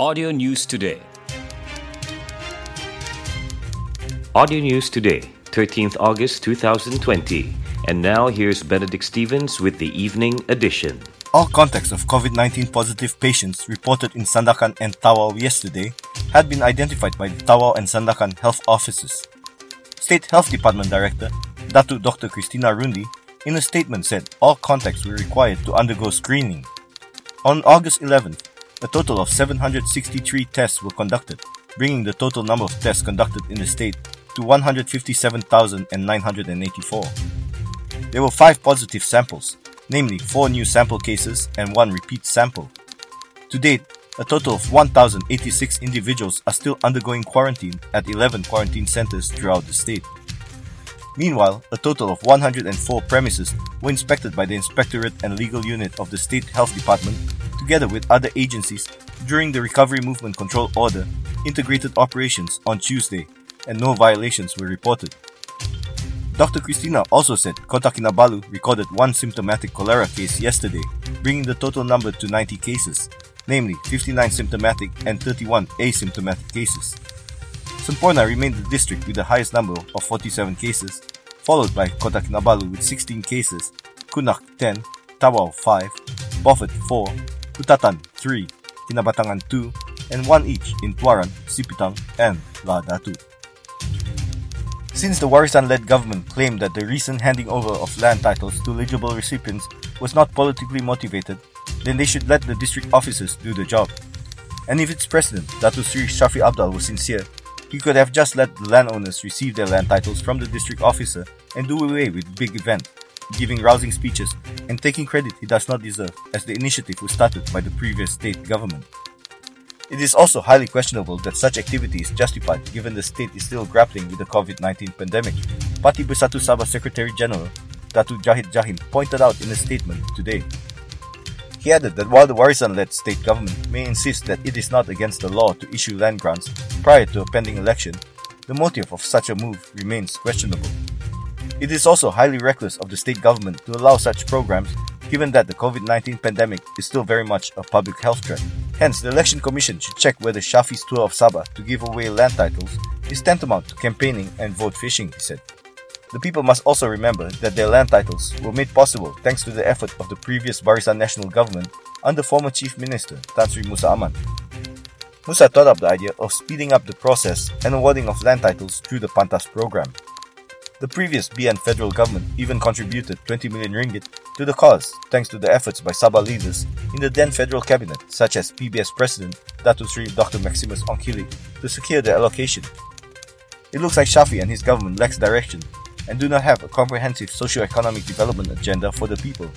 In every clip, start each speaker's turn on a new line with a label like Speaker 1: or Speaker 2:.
Speaker 1: Audio News Today. Audio News Today, 13th August 2020. And now here's Benedict Stevens with the evening edition.
Speaker 2: All contacts of COVID 19 positive patients reported in Sandakan and Tawau yesterday had been identified by the Tawau and Sandakan health offices. State Health Department Director Datu Dr. Christina Rundi in a statement said all contacts were required to undergo screening. On August 11th, a total of 763 tests were conducted, bringing the total number of tests conducted in the state to 157,984. There were five positive samples, namely four new sample cases and one repeat sample. To date, a total of 1,086 individuals are still undergoing quarantine at 11 quarantine centers throughout the state. Meanwhile, a total of 104 premises were inspected by the Inspectorate and Legal Unit of the State Health Department, together with other agencies, during the Recovery Movement Control Order integrated operations on Tuesday, and no violations were reported. Dr. Christina also said Kota Kinabalu recorded one symptomatic cholera case yesterday, bringing the total number to 90 cases, namely 59 symptomatic and 31 asymptomatic cases. Semporna remained the district with the highest number of 47 cases, followed by Kota Kinabalu with 16 cases, Kunak 10, Tawau 5, Beaufort 4, Kutatan 3, Kinabatangan 2, and 1 each in Tuaran, Sipitang, and Lahad Datu. Since the Warisan-led government claimed that the recent handing over of land titles to eligible recipients was not politically motivated, then they should let the district officers do the job. And if its president, Datu Sri Shafie Apdal, was sincere, he could have just let the landowners receive their land titles from the district officer and do away with big event, giving rousing speeches and taking credit he does not deserve as the initiative was started by the previous state government. It is also highly questionable that such activity is justified given the state is still grappling with the COVID-19 pandemic. Parti Bersatu Sabah Secretary General Datu Jahid Jahim pointed out in a statement today. He added that while the Warisan-led state government may insist that it is not against the law to issue land grants prior to a pending election, the motive of such a move remains questionable. It is also highly reckless of the state government to allow such programs given that the COVID-19 pandemic is still very much a public health threat. Hence, the Election Commission should check whether Shafie's tour of Sabah to give away land titles is tantamount to campaigning and vote fishing, he said. The people must also remember that their land titles were made possible thanks to the effort of the previous Barisan national government under former Chief Minister Tan Sri Musa Aman. Musa thought up the idea of speeding up the process and awarding of land titles through the Pantas program. The previous BN federal government even contributed 20 million ringgit to the cause thanks to the efforts by Sabah leaders in the then federal cabinet such as PBS President Datu Sri Dr. Maximus Ongkili to secure the allocation. It looks like Shafie and his government lacks direction and do not have a comprehensive socio-economic development agenda for the people.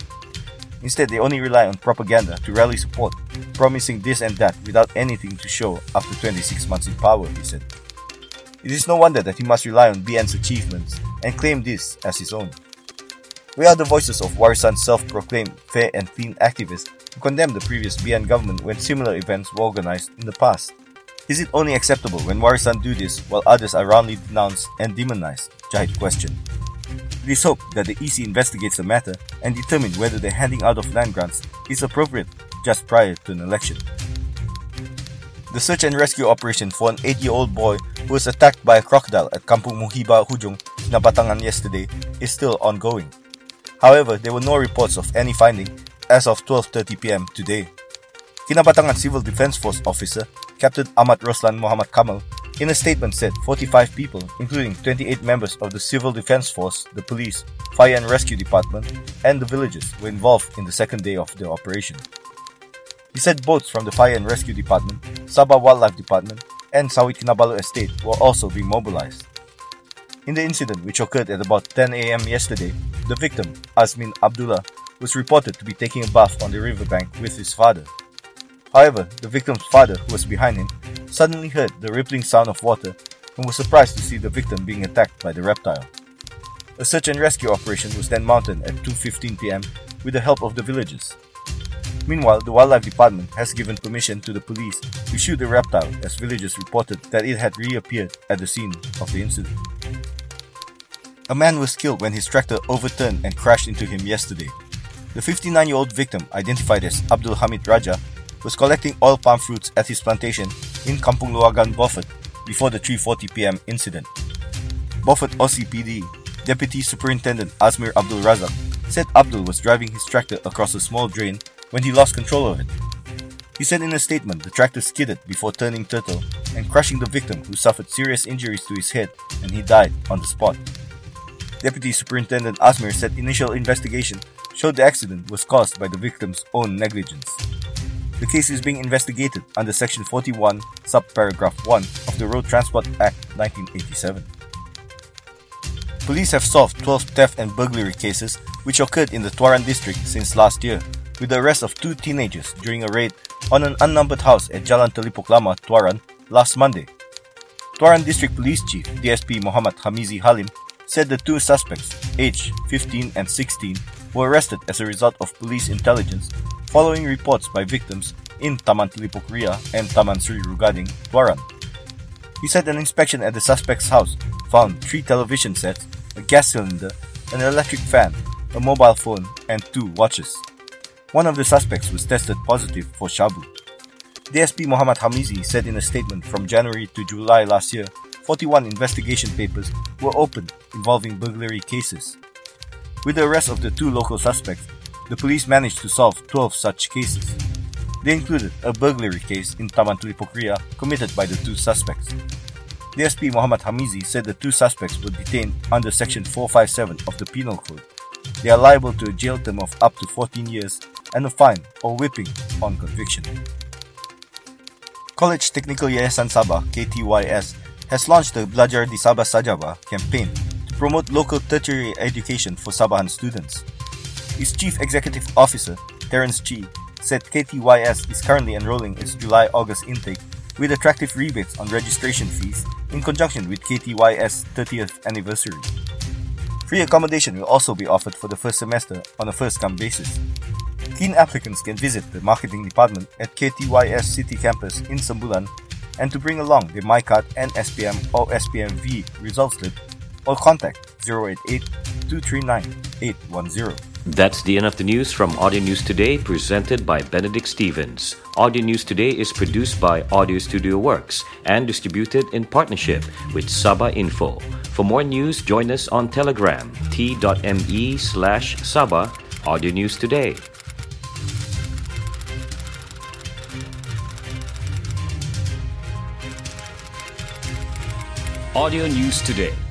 Speaker 2: Instead, they only rely on propaganda to rally support, promising this and that without anything to show after 26 months in power, he said. It is no wonder that he must rely on BN's achievements and claim this as his own. We are the voices of Warisan's self-proclaimed fair and clean activists who condemned the previous BN government when similar events were organized in the past. Is it only acceptable when Warisan do this while others are roundly denounced and demonized? Jahid questioned. It is hoped that the EC investigates the matter and determine whether the handing out of land grants is appropriate just prior to an election. The search and rescue operation for an 8-year-old boy who was attacked by a crocodile at Kampung Muhiba Hujung, Nabatangan yesterday is still ongoing. However, there were no reports of any finding as of 12:30 p.m. today. Kinabatangan Civil Defense Force officer Captain Ahmad Roslan Muhammad Kamal in a statement said 45 people, including 28 members of the Civil Defense Force, the police, fire and rescue department, and the villagers were involved in the second day of the operation. He said boats from the Fire and Rescue Department, Sabah Wildlife Department, and Sawit Kinabalu Estate were also being mobilized. In the incident, which occurred at about 10 a.m. yesterday, the victim, Azmin Abdullah, was reported to be taking a bath on the riverbank with his father. However, the victim's father, who was behind him, suddenly heard the rippling sound of water and was surprised to see the victim being attacked by the reptile. A search and rescue operation was then mounted at 2:15 p.m. with the help of the villagers. Meanwhile, the Wildlife Department has given permission to the police to shoot the reptile as villagers reported that it had reappeared at the scene of the incident. A man was killed when his tractor overturned and crashed into him yesterday. The 59-year-old victim, identified as Abdul Hamid Raja, was collecting oil palm fruits at his plantation in Kampung Luagan, Beaufort, before the 3.40 pm incident. Beaufort OCPD Deputy Superintendent Azmir Abdul Razak said Abdul was driving his tractor across a small drain when he lost control of it. He said in a statement the tractor skidded before turning turtle and crushing the victim who suffered serious injuries to his head and he died on the spot. Deputy Superintendent Azmir said initial investigation showed the accident was caused by the victim's own negligence. The case is being investigated under Section 41, subparagraph 1 of the Road Transport Act 1987. Police have solved 12 theft and burglary cases which occurred in the Tuaran district since last year, with the arrest of two teenagers during a raid on an unnumbered house at Jalan Telipok Lama, Tuaran, last Monday. Tuaran District Police Chief DSP Muhammad Hamizi Halim said the two suspects, aged 15 and 16, were arrested as a result of police intelligence following reports by victims in Taman Telipok Ria and Taman Sri Rugading, Tuaran. He said an inspection at the suspect's house found three television sets, a gas cylinder, an electric fan, a mobile phone, and two watches. One of the suspects was tested positive for Shabu. DSP Muhammad Hamizi said in a statement from January to July last year, 41 investigation papers were opened involving burglary cases. With the arrest of the two local suspects, the police managed to solve 12 such cases. They included a burglary case in Taman Telipok Ria committed by the two suspects. DSP Muhammad Hamizi said the two suspects were detained under Section 457 of the Penal Code. They are liable to a jail term of up to 14 years and a fine or whipping on conviction. College Technical Yayasan Sabah KTYS has launched the Belajar di Sabah Sajaba campaign to promote local tertiary education for Sabahan students. Its Chief Executive Officer, Terence Chi, said KTYS is currently enrolling its July-August intake with attractive rebates on registration fees in conjunction with KTYS 30th anniversary. Free accommodation will also be offered for the first semester on a first-come basis. Keen applicants can visit the marketing department at KTYS City Campus in Sembulan and to bring along the MyKad and SPM or SPMV results slip or contact 088 239 810.
Speaker 1: That's the end of the news from Audio News Today, presented by Benedict Stevens. Audio News Today is produced by Audio Studio Works and distributed in partnership with Sabah Info. For more news, join us on Telegram, t.me slash Sabah Audio News Today. Audio News Today